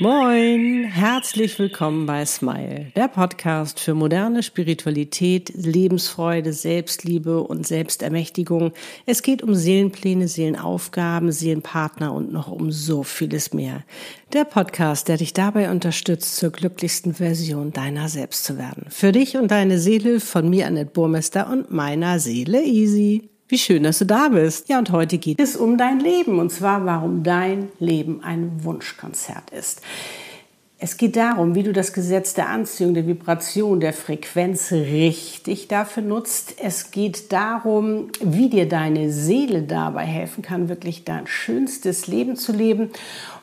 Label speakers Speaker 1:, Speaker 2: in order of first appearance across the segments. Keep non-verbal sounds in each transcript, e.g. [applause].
Speaker 1: Moin, herzlich willkommen bei Smile, der Podcast für moderne Spiritualität, Lebensfreude, Selbstliebe und Selbstermächtigung. Es geht um Seelenpläne, Seelenaufgaben, Seelenpartner und noch um so vieles mehr. Der Podcast, der dich dabei unterstützt, zur glücklichsten Version deiner selbst zu werden. Für dich und deine Seele von mir, Annette Burmester und meiner Seele Easy. Wie schön, dass du da bist. Ja, und heute geht es um dein Leben und zwar, warum dein Leben ein Wunschkonzert ist. Es geht darum, wie du das Gesetz der Anziehung, der Vibration, der Frequenz richtig dafür nutzt. Es geht darum, wie dir deine Seele dabei helfen kann, wirklich dein schönstes Leben zu leben.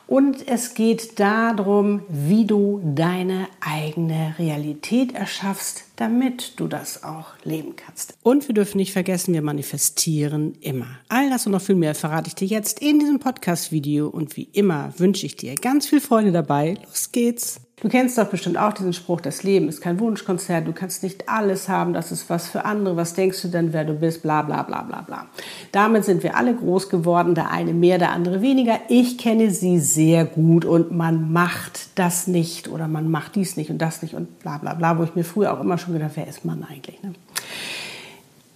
Speaker 1: Und es geht darum, wie du deine eigene Realität erschaffst, damit du das auch leben kannst. Und wir dürfen nicht vergessen, wir manifestieren immer. All das und noch viel mehr verrate ich dir jetzt in diesem Podcast-Video. Und wie immer wünsche ich dir ganz viel Freude dabei. Los geht's! Du kennst doch bestimmt auch diesen Spruch, das Leben ist kein Wunschkonzert, du kannst nicht alles haben, das ist was für andere, was denkst du denn, wer du bist, bla bla bla bla bla. Damit sind wir alle groß geworden, der eine mehr, der andere weniger. Ich kenne sie sehr gut und man macht das nicht oder man macht dies nicht und das nicht und bla bla bla, wo ich mir früher auch immer schon gedacht, wer ist Mann eigentlich? Ne?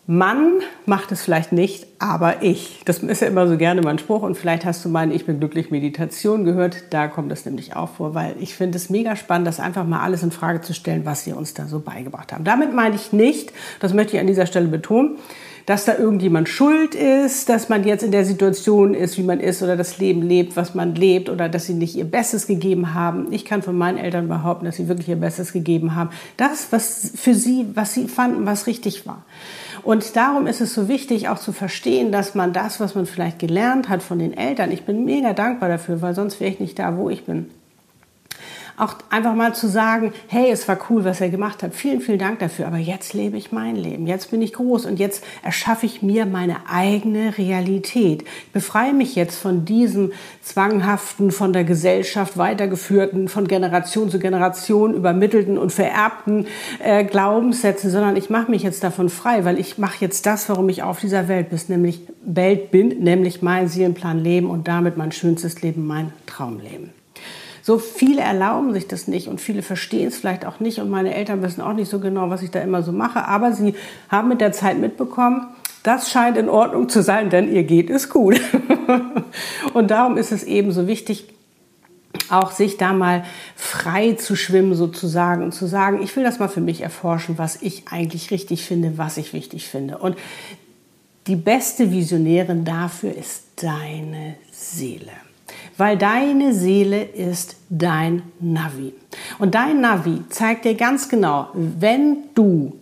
Speaker 1: Mann macht es vielleicht nicht, aber ich. Das ist ja immer so gerne mein Spruch und vielleicht hast du meine Ich bin glücklich Meditation gehört. Da kommt das nämlich auch vor, weil ich finde es mega spannend, das einfach mal alles in Frage zu stellen, was sie uns da so beigebracht haben. Damit meine ich nicht, das möchte ich an dieser Stelle betonen, dass da irgendjemand schuld ist, dass man jetzt in der Situation ist, wie man ist oder das Leben lebt, was man lebt oder dass sie nicht ihr Bestes gegeben haben. Ich kann von meinen Eltern behaupten, dass sie wirklich ihr Bestes gegeben haben. Das, was für sie, was sie fanden, was richtig war. Und darum ist es so wichtig, auch zu verstehen, dass man das, was man vielleicht gelernt hat von den Eltern, ich bin mega dankbar dafür, weil sonst wäre ich nicht da, wo ich bin auch einfach mal zu sagen, hey, es war cool, was er gemacht hat. Vielen, vielen Dank dafür. Aber jetzt lebe ich mein Leben. Jetzt bin ich groß und jetzt erschaffe ich mir meine eigene Realität. Ich befreie mich jetzt von diesem zwanghaften, von der Gesellschaft weitergeführten, von Generation zu Generation übermittelten und vererbten äh, Glaubenssätzen, sondern ich mache mich jetzt davon frei, weil ich mache jetzt das, warum ich auf dieser Welt bin, nämlich Welt bin, nämlich mein Seelenplan leben und damit mein schönstes Leben, mein Traumleben. So viele erlauben sich das nicht und viele verstehen es vielleicht auch nicht und meine Eltern wissen auch nicht so genau, was ich da immer so mache, aber sie haben mit der Zeit mitbekommen, das scheint in Ordnung zu sein, denn ihr geht es gut. [laughs] und darum ist es eben so wichtig, auch sich da mal frei zu schwimmen sozusagen und zu sagen, ich will das mal für mich erforschen, was ich eigentlich richtig finde, was ich wichtig finde. Und die beste Visionärin dafür ist deine Seele weil deine Seele ist dein Navi. Und dein Navi zeigt dir ganz genau, wenn du,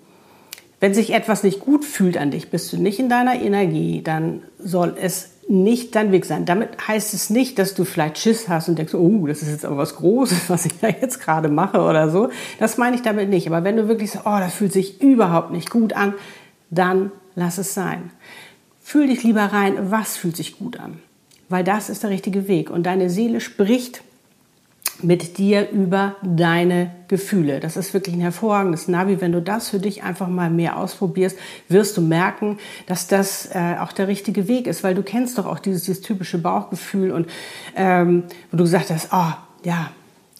Speaker 1: wenn sich etwas nicht gut fühlt an dich, bist du nicht in deiner Energie, dann soll es nicht dein Weg sein. Damit heißt es nicht, dass du vielleicht Schiss hast und denkst, oh, das ist jetzt aber was Großes, [laughs] was ich da jetzt gerade mache oder so. Das meine ich damit nicht. Aber wenn du wirklich sagst, oh, das fühlt sich überhaupt nicht gut an, dann lass es sein. Fühl dich lieber rein, was fühlt sich gut an weil das ist der richtige Weg. Und deine Seele spricht mit dir über deine Gefühle. Das ist wirklich ein hervorragendes Navi. Wenn du das für dich einfach mal mehr ausprobierst, wirst du merken, dass das äh, auch der richtige Weg ist, weil du kennst doch auch dieses, dieses typische Bauchgefühl und ähm, wo du gesagt hast, oh, ja,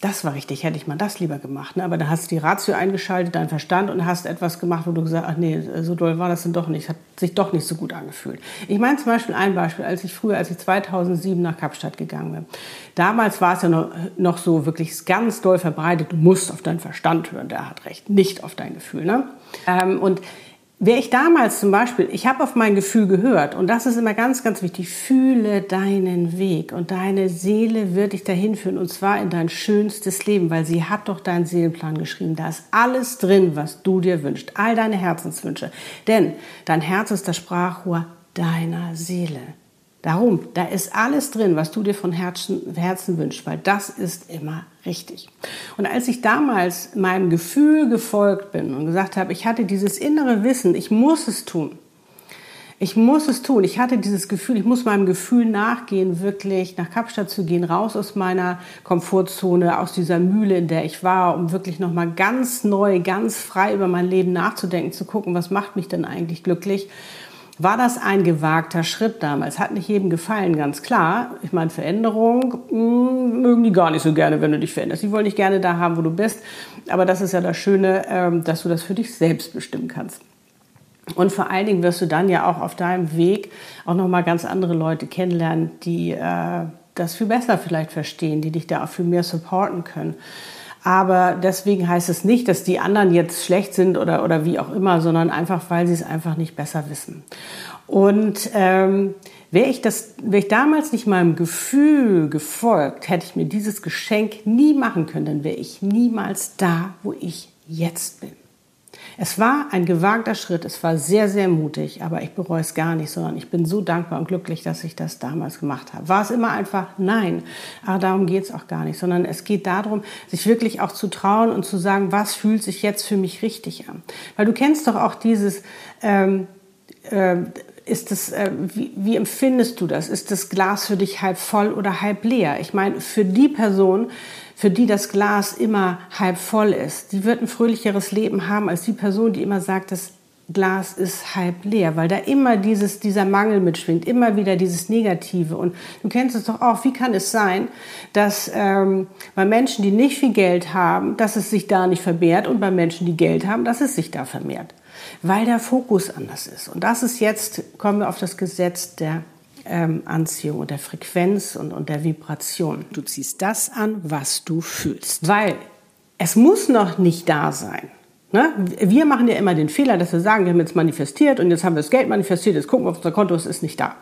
Speaker 1: das war richtig, hätte ich mal das lieber gemacht. Ne? Aber dann hast du die Ratio eingeschaltet, deinen Verstand und hast etwas gemacht, wo du gesagt hast, ach nee, so doll war das denn doch nicht, hat sich doch nicht so gut angefühlt. Ich meine zum Beispiel ein Beispiel, als ich früher, als ich 2007 nach Kapstadt gegangen bin. Damals war es ja noch, noch so wirklich ganz doll verbreitet, du musst auf deinen Verstand hören, der hat recht, nicht auf dein Gefühl. Ne? Ähm, und Wäre ich damals zum Beispiel, ich habe auf mein Gefühl gehört und das ist immer ganz, ganz wichtig, fühle deinen Weg und deine Seele wird dich dahin führen und zwar in dein schönstes Leben, weil sie hat doch deinen Seelenplan geschrieben. Da ist alles drin, was du dir wünschst, all deine Herzenswünsche. Denn dein Herz ist das Sprachrohr deiner Seele. Darum, da ist alles drin, was du dir von Herzen, Herzen wünschst, weil das ist immer richtig. Und als ich damals meinem Gefühl gefolgt bin und gesagt habe, ich hatte dieses innere Wissen, ich muss es tun. Ich muss es tun. Ich hatte dieses Gefühl, ich muss meinem Gefühl nachgehen, wirklich nach Kapstadt zu gehen, raus aus meiner Komfortzone, aus dieser Mühle, in der ich war, um wirklich nochmal ganz neu, ganz frei über mein Leben nachzudenken, zu gucken, was macht mich denn eigentlich glücklich war das ein gewagter Schritt damals? Hat nicht jedem gefallen, ganz klar. Ich meine, Veränderung mh, hm, mögen die gar nicht so gerne, wenn du dich veränderst. Die wollen dich gerne da haben, wo du bist. Aber das ist ja das Schöne, ähm, dass du das für dich selbst bestimmen kannst. Und vor allen Dingen wirst du dann ja auch auf deinem Weg auch nochmal ganz andere Leute kennenlernen, die äh, das viel besser vielleicht verstehen, die dich da auch viel mehr supporten können. Aber deswegen heißt es nicht, dass die anderen jetzt schlecht sind oder, oder wie auch immer, sondern einfach, weil sie es einfach nicht besser wissen. Und ähm, wäre ich, das, wäre ich damals nicht meinem Gefühl gefolgt, hätte ich mir dieses Geschenk nie machen können, dann wäre ich niemals da, wo ich jetzt bin. Es war ein gewagter Schritt, es war sehr, sehr mutig, aber ich bereue es gar nicht, sondern ich bin so dankbar und glücklich, dass ich das damals gemacht habe. War es immer einfach? Nein, aber darum geht es auch gar nicht, sondern es geht darum, sich wirklich auch zu trauen und zu sagen, was fühlt sich jetzt für mich richtig an. Weil du kennst doch auch dieses, ähm, äh, ist das, äh, wie, wie empfindest du das? Ist das Glas für dich halb voll oder halb leer? Ich meine, für die Person, für die das Glas immer halb voll ist, die wird ein fröhlicheres Leben haben als die Person, die immer sagt, das Glas ist halb leer, weil da immer dieses, dieser Mangel mitschwingt, immer wieder dieses Negative. Und du kennst es doch auch, wie kann es sein, dass ähm, bei Menschen, die nicht viel Geld haben, dass es sich da nicht vermehrt und bei Menschen, die Geld haben, dass es sich da vermehrt? Weil der Fokus anders ist. Und das ist jetzt, kommen wir auf das Gesetz der ähm, Anziehung und der Frequenz und, und der Vibration. Du ziehst das an, was du fühlst. Weil es muss noch nicht da sein. Ne? Wir machen ja immer den Fehler, dass wir sagen, wir haben jetzt manifestiert und jetzt haben wir das Geld manifestiert, jetzt gucken wir auf unser Konto, es ist nicht da.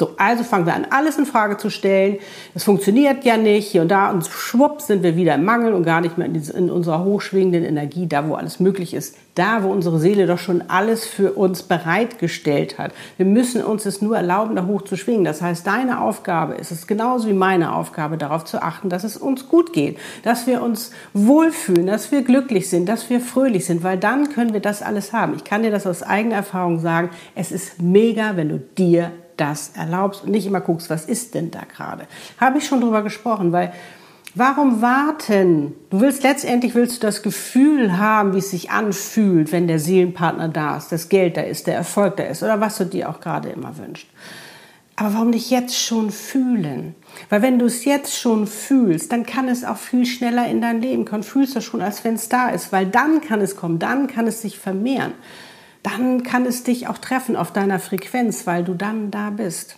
Speaker 1: So, also fangen wir an, alles in Frage zu stellen. Es funktioniert ja nicht hier und da und schwupp sind wir wieder im Mangel und gar nicht mehr in, diese, in, unserer hochschwingenden Energie, da wo alles möglich ist, da wo unsere Seele doch schon alles für uns bereitgestellt hat. Wir müssen uns es nur erlauben, da hoch zu schwingen. Das heißt, deine Aufgabe ist es genauso wie meine Aufgabe, darauf zu achten, dass es uns gut geht, dass wir uns wohlfühlen, dass wir glücklich sind, dass wir fröhlich sind, weil dann können wir das alles haben. Ich kann dir das aus eigener Erfahrung sagen. Es ist mega, wenn du dir das erlaubst und nicht immer guckst, was ist denn da gerade. Habe ich schon drüber gesprochen, weil warum warten? Du willst letztendlich willst du das Gefühl haben, wie es sich anfühlt, wenn der Seelenpartner da ist, das Geld da ist, der Erfolg da ist oder was du dir auch gerade immer wünschst. Aber warum nicht jetzt schon fühlen? Weil wenn du es jetzt schon fühlst, dann kann es auch viel schneller in dein Leben kommen. Fühlst du schon, als wenn es da ist, weil dann kann es kommen, dann kann es sich vermehren dann kann es dich auch treffen auf deiner Frequenz, weil du dann da bist.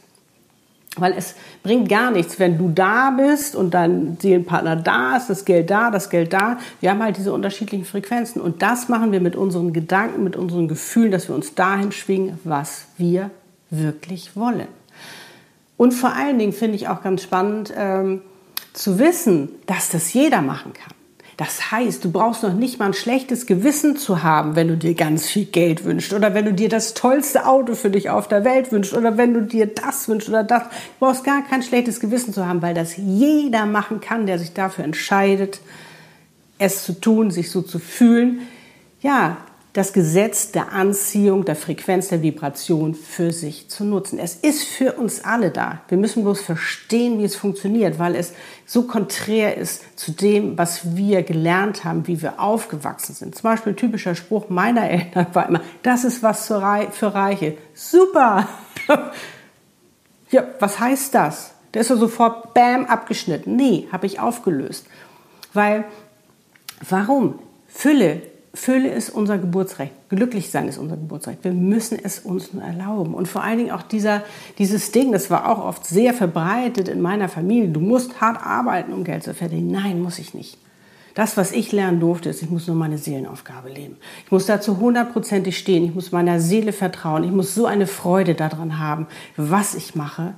Speaker 1: Weil es bringt gar nichts, wenn du da bist und dein Seelenpartner da ist, das Geld da, das Geld da. Wir haben halt diese unterschiedlichen Frequenzen. Und das machen wir mit unseren Gedanken, mit unseren Gefühlen, dass wir uns dahin schwingen, was wir wirklich wollen. Und vor allen Dingen finde ich auch ganz spannend ähm, zu wissen, dass das jeder machen kann. Das heißt, du brauchst noch nicht mal ein schlechtes Gewissen zu haben, wenn du dir ganz viel Geld wünschst oder wenn du dir das tollste Auto für dich auf der Welt wünschst oder wenn du dir das wünschst oder das. Du brauchst gar kein schlechtes Gewissen zu haben, weil das jeder machen kann, der sich dafür entscheidet, es zu tun, sich so zu fühlen. Ja, das Gesetz der Anziehung, der Frequenz, der Vibration für sich zu nutzen. Es ist für uns alle da. Wir müssen bloß verstehen, wie es funktioniert, weil es so konträr ist zu dem, was wir gelernt haben, wie wir aufgewachsen sind. Zum Beispiel ein typischer Spruch meiner [laughs] Eltern war immer, das ist was für Reiche. Super! [laughs] ja, was heißt das? Der ist ja sofort bam abgeschnitten. Nee, habe ich aufgelöst. Weil, warum? Fülle Fülle ist unser Geburtsrecht. Glücklich sein ist unser Geburtsrecht. Wir müssen es uns nur erlauben. Und vor allen Dingen auch dieser, dieses Ding, das war auch oft sehr verbreitet in meiner Familie. Du musst hart arbeiten, um Geld zu verdienen. Nein, muss ich nicht. Das, was ich lernen durfte, ist, ich muss nur meine Seelenaufgabe leben. Ich muss dazu hundertprozentig stehen. Ich muss meiner Seele vertrauen. Ich muss so eine Freude daran haben, was ich mache.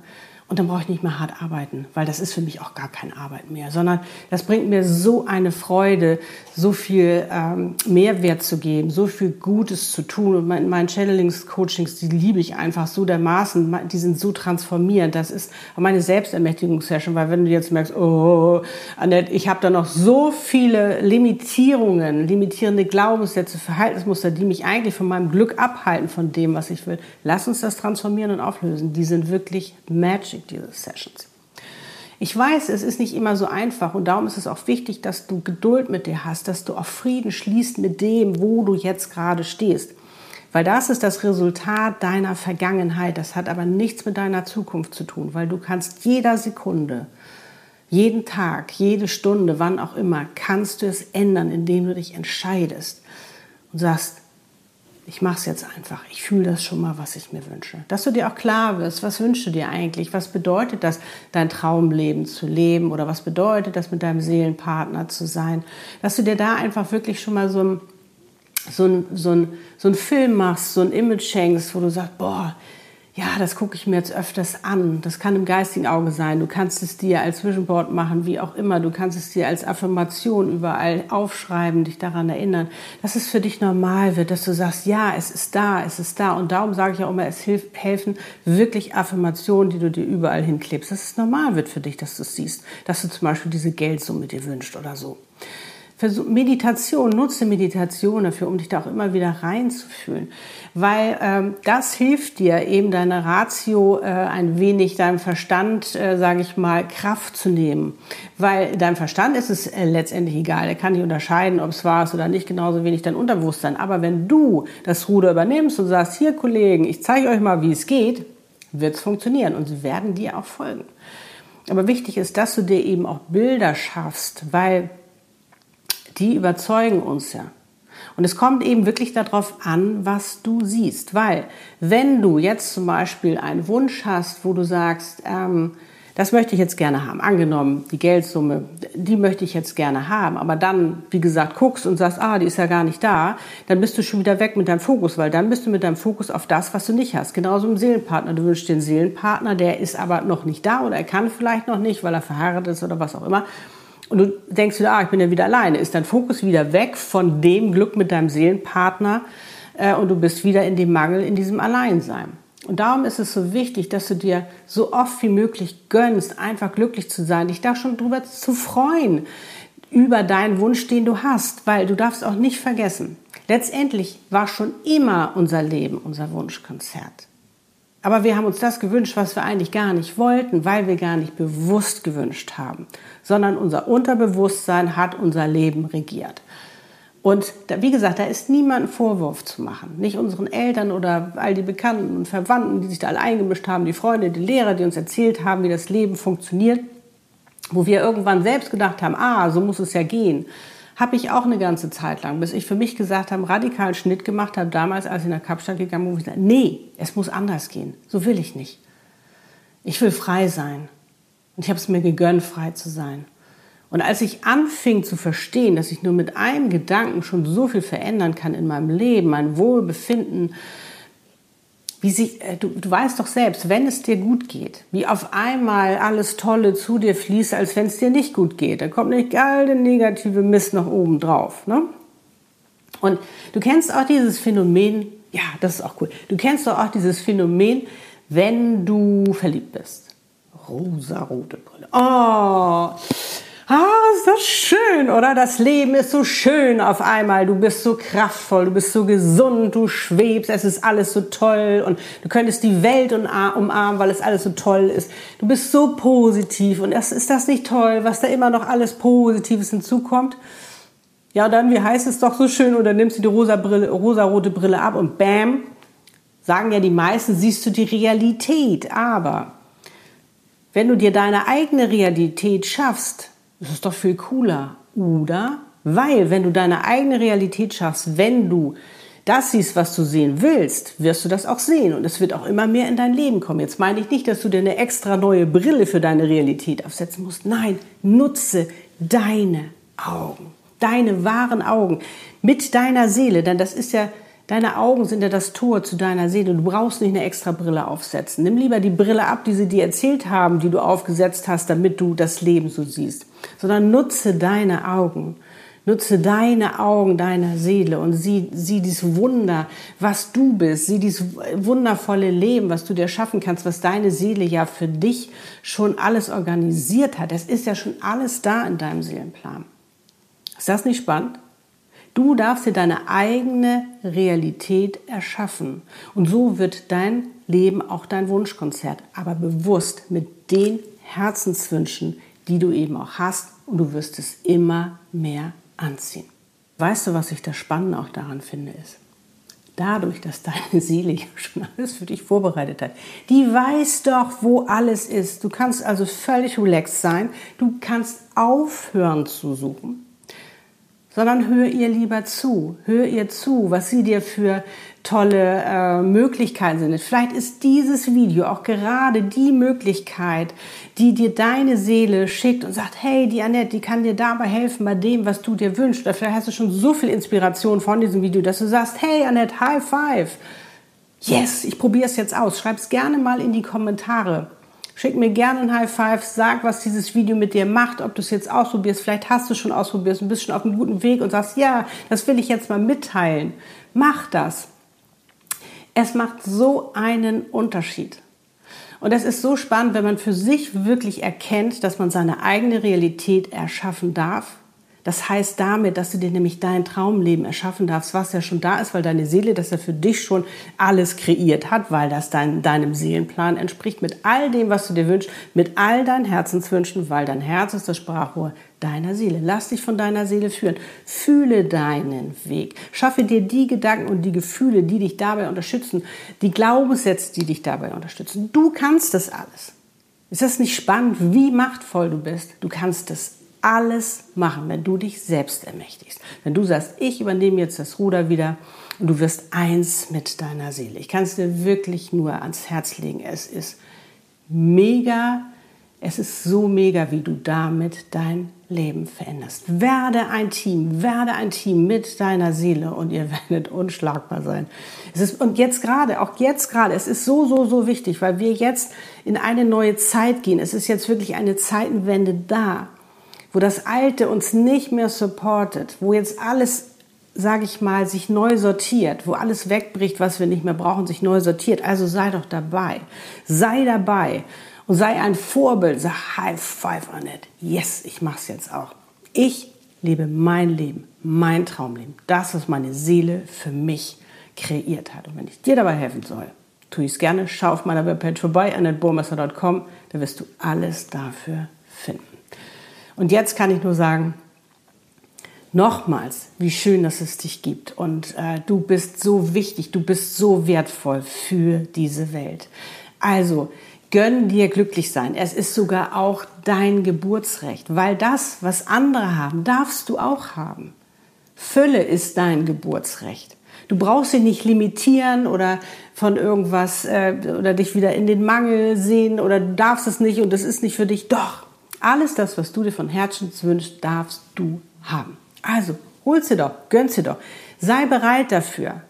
Speaker 1: Und dann brauche ich nicht mehr hart arbeiten, weil das ist für mich auch gar keine Arbeit mehr, sondern das bringt mir so eine Freude, so viel ähm, Mehrwert zu geben, so viel Gutes zu tun. Und mein, meine Channelings-Coachings, die liebe ich einfach so dermaßen, die sind so transformierend. Das ist meine Selbstermächtigungssession, weil wenn du jetzt merkst, oh, Annette, ich habe da noch so viele Limitierungen, limitierende Glaubenssätze, Verhaltensmuster, die mich eigentlich von meinem Glück abhalten, von dem, was ich will. Lass uns das transformieren und auflösen. Die sind wirklich magic diese Sessions. Ich weiß, es ist nicht immer so einfach und darum ist es auch wichtig, dass du Geduld mit dir hast, dass du auch Frieden schließt mit dem, wo du jetzt gerade stehst. Weil das ist das Resultat deiner Vergangenheit. Das hat aber nichts mit deiner Zukunft zu tun, weil du kannst jeder Sekunde, jeden Tag, jede Stunde, wann auch immer, kannst du es ändern, indem du dich entscheidest und sagst, ich mache es jetzt einfach. Ich fühle das schon mal, was ich mir wünsche. Dass du dir auch klar wirst, was wünschst du dir eigentlich? Was bedeutet das, dein Traumleben zu leben? Oder was bedeutet das, mit deinem Seelenpartner zu sein? Dass du dir da einfach wirklich schon mal so ein so ein, so ein, so ein Film machst, so ein Image schenkst, wo du sagst, boah, ja, das gucke ich mir jetzt öfters an. Das kann im geistigen Auge sein. Du kannst es dir als Vision machen, wie auch immer. Du kannst es dir als Affirmation überall aufschreiben, dich daran erinnern, dass es für dich normal wird, dass du sagst, ja, es ist da, es ist da. Und darum sage ich auch immer, es hilft, helfen wirklich Affirmationen, die du dir überall hinklebst, dass es normal wird für dich, dass du es siehst. Dass du zum Beispiel diese Geldsumme dir wünschst oder so. Meditation, nutze Meditation dafür, um dich da auch immer wieder reinzufühlen, weil ähm, das hilft dir eben deine Ratio äh, ein wenig, deinem Verstand, äh, sage ich mal, Kraft zu nehmen, weil deinem Verstand ist es äh, letztendlich egal, er kann nicht unterscheiden, ob es wahr ist oder nicht, genauso wenig dein Unterbewusstsein. Aber wenn du das Ruder übernimmst und sagst, hier Kollegen, ich zeige euch mal, wie es geht, wird es funktionieren und sie werden dir auch folgen. Aber wichtig ist, dass du dir eben auch Bilder schaffst, weil die überzeugen uns ja. Und es kommt eben wirklich darauf an, was du siehst. Weil wenn du jetzt zum Beispiel einen Wunsch hast, wo du sagst, ähm, das möchte ich jetzt gerne haben, angenommen, die Geldsumme, die möchte ich jetzt gerne haben, aber dann, wie gesagt, guckst und sagst, ah, die ist ja gar nicht da, dann bist du schon wieder weg mit deinem Fokus, weil dann bist du mit deinem Fokus auf das, was du nicht hast. Genauso im Seelenpartner. Du wünschst den Seelenpartner, der ist aber noch nicht da oder er kann vielleicht noch nicht, weil er verheiratet ist oder was auch immer. Und du denkst wieder, ah, ich bin ja wieder alleine. Ist dein Fokus wieder weg von dem Glück mit deinem Seelenpartner äh, und du bist wieder in dem Mangel, in diesem Alleinsein. Und darum ist es so wichtig, dass du dir so oft wie möglich gönnst, einfach glücklich zu sein, dich da schon drüber zu freuen, über deinen Wunsch, den du hast, weil du darfst auch nicht vergessen, letztendlich war schon immer unser Leben unser Wunschkonzert. Aber wir haben uns das gewünscht, was wir eigentlich gar nicht wollten, weil wir gar nicht bewusst gewünscht haben, sondern unser Unterbewusstsein hat unser Leben regiert. Und da, wie gesagt, da ist niemand Vorwurf zu machen. Nicht unseren Eltern oder all die Bekannten und Verwandten, die sich da alle eingemischt haben, die Freunde, die Lehrer, die uns erzählt haben, wie das Leben funktioniert, wo wir irgendwann selbst gedacht haben, ah, so muss es ja gehen. Habe ich auch eine ganze Zeit lang, bis ich für mich gesagt habe, radikalen Schnitt gemacht habe, damals, als ich nach Kapstadt gegangen bin, wo ich gesagt nee, es muss anders gehen. So will ich nicht. Ich will frei sein. Und ich habe es mir gegönnt, frei zu sein. Und als ich anfing zu verstehen, dass ich nur mit einem Gedanken schon so viel verändern kann in meinem Leben, mein Wohlbefinden, wie sich, äh, du, du weißt doch selbst, wenn es dir gut geht, wie auf einmal alles Tolle zu dir fließt, als wenn es dir nicht gut geht. Da kommt nicht all der negative Mist noch oben drauf. Ne? Und du kennst auch dieses Phänomen, ja, das ist auch cool. Du kennst doch auch dieses Phänomen, wenn du verliebt bist. Rosa-rote Brille. Oh, Ah, ist das schön, oder? Das Leben ist so schön auf einmal. Du bist so kraftvoll, du bist so gesund, du schwebst, es ist alles so toll und du könntest die Welt umarmen, weil es alles so toll ist. Du bist so positiv und das, ist das nicht toll, was da immer noch alles Positives hinzukommt? Ja, dann, wie heißt es doch so schön, oder nimmst du die rosa Brille, rosarote Brille ab und bam, sagen ja die meisten, siehst du die Realität. Aber wenn du dir deine eigene Realität schaffst, das ist doch viel cooler, oder? Weil, wenn du deine eigene Realität schaffst, wenn du das siehst, was du sehen willst, wirst du das auch sehen und es wird auch immer mehr in dein Leben kommen. Jetzt meine ich nicht, dass du dir eine extra neue Brille für deine Realität aufsetzen musst. Nein, nutze deine Augen, deine wahren Augen mit deiner Seele, denn das ist ja Deine Augen sind ja das Tor zu deiner Seele. Du brauchst nicht eine extra Brille aufsetzen. Nimm lieber die Brille ab, die sie dir erzählt haben, die du aufgesetzt hast, damit du das Leben so siehst. Sondern nutze deine Augen. Nutze deine Augen deiner Seele und sieh, sieh dieses Wunder, was du bist. Sieh dieses wundervolle Leben, was du dir schaffen kannst, was deine Seele ja für dich schon alles organisiert hat. Es ist ja schon alles da in deinem Seelenplan. Ist das nicht spannend? Du darfst dir deine eigene Realität erschaffen. Und so wird dein Leben auch dein Wunschkonzert, aber bewusst mit den Herzenswünschen, die du eben auch hast. Und du wirst es immer mehr anziehen. Weißt du, was ich das Spannende auch daran finde, ist, dadurch, dass deine Seele ja schon alles für dich vorbereitet hat. Die weiß doch, wo alles ist. Du kannst also völlig relaxed sein. Du kannst aufhören zu suchen sondern hör ihr lieber zu. Hör ihr zu, was sie dir für tolle äh, Möglichkeiten sind. Vielleicht ist dieses Video auch gerade die Möglichkeit, die dir deine Seele schickt und sagt, hey, die Annette, die kann dir dabei helfen bei dem, was du dir wünschst. Vielleicht hast du schon so viel Inspiration von diesem Video, dass du sagst, hey Annette, High Five. Yes, ich probiere es jetzt aus. Schreib es gerne mal in die Kommentare. Schick mir gerne ein High Five, sag, was dieses Video mit dir macht, ob du es jetzt ausprobierst. Vielleicht hast du schon ausprobiert und bist schon auf einem guten Weg und sagst, ja, das will ich jetzt mal mitteilen. Mach das. Es macht so einen Unterschied. Und es ist so spannend, wenn man für sich wirklich erkennt, dass man seine eigene Realität erschaffen darf das heißt damit, dass du dir nämlich dein Traumleben erschaffen darfst, was ja schon da ist, weil deine Seele das ja für dich schon alles kreiert hat, weil das dein, deinem Seelenplan entspricht, mit all dem, was du dir wünschst, mit all deinen Herzenswünschen, weil dein Herz ist das Sprachrohr deiner Seele. Lass dich von deiner Seele führen. Fühle deinen Weg. Schaffe dir die Gedanken und die Gefühle, die dich dabei unterstützen, die Glaubenssätze, die dich dabei unterstützen. Du kannst das alles. Ist das nicht spannend, wie machtvoll du bist? Du kannst das alles machen, wenn du dich selbst ermächtigst. Wenn du sagst, ich übernehme jetzt das Ruder wieder und du wirst eins mit deiner Seele. Ich kann es dir wirklich nur ans Herz legen. Es ist mega, es ist so mega, wie du damit dein Leben veränderst. Werde ein Team, werde ein Team mit deiner Seele und ihr [laughs] werdet unschlagbar sein. Es ist, und jetzt gerade, auch jetzt gerade, es ist so, so, so wichtig, weil wir jetzt in eine neue Zeit gehen. Es ist jetzt wirklich eine Zeitenwende da wo das Alte uns nicht mehr supportet, wo jetzt alles, sage ich mal, sich neu sortiert, wo alles wegbricht, was wir nicht mehr brauchen, sich neu sortiert. Also sei doch dabei. Sei dabei und sei ein Vorbild. Sag High Five, Annette. Yes, ich mach's jetzt auch. Ich lebe mein Leben, mein Traumleben. Das, was meine Seele für mich kreiert hat. Und wenn ich dir dabei helfen soll, tue ich es gerne. Schau auf meiner Webpage vorbei, annetteburmesser.com. Da wirst du alles dafür finden. Und jetzt kann ich nur sagen, nochmals, wie schön, dass es dich gibt. Und äh, du bist so wichtig, du bist so wertvoll für diese Welt. Also, gönn dir glücklich sein. Es ist sogar auch dein Geburtsrecht, weil das, was andere haben, darfst du auch haben. Fülle ist dein Geburtsrecht. Du brauchst dich nicht limitieren oder von irgendwas äh, oder dich wieder in den Mangel sehen oder du darfst es nicht und es ist nicht für dich. Doch, alles das, was du dir von Herzens wünschst, darfst du haben. Also, hol sie doch, gönn sie doch. Sei bereit dafür.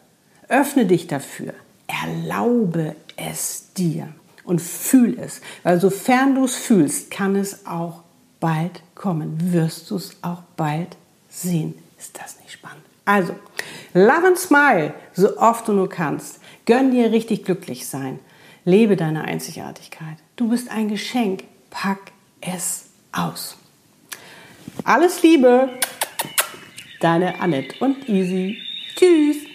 Speaker 1: Öffne dich dafür. Erlaube es dir und fühl es. Weil sofern du es fühlst, kann es auch bald kommen. Wirst du es auch bald sehen. Ist das nicht spannend? Also, love and smile, so oft du nur kannst. Gönn dir richtig glücklich sein. Lebe deine Einzigartigkeit. Du bist ein Geschenk. Pack es aus. Alles Liebe, deine Annette und Easy. Tschüss.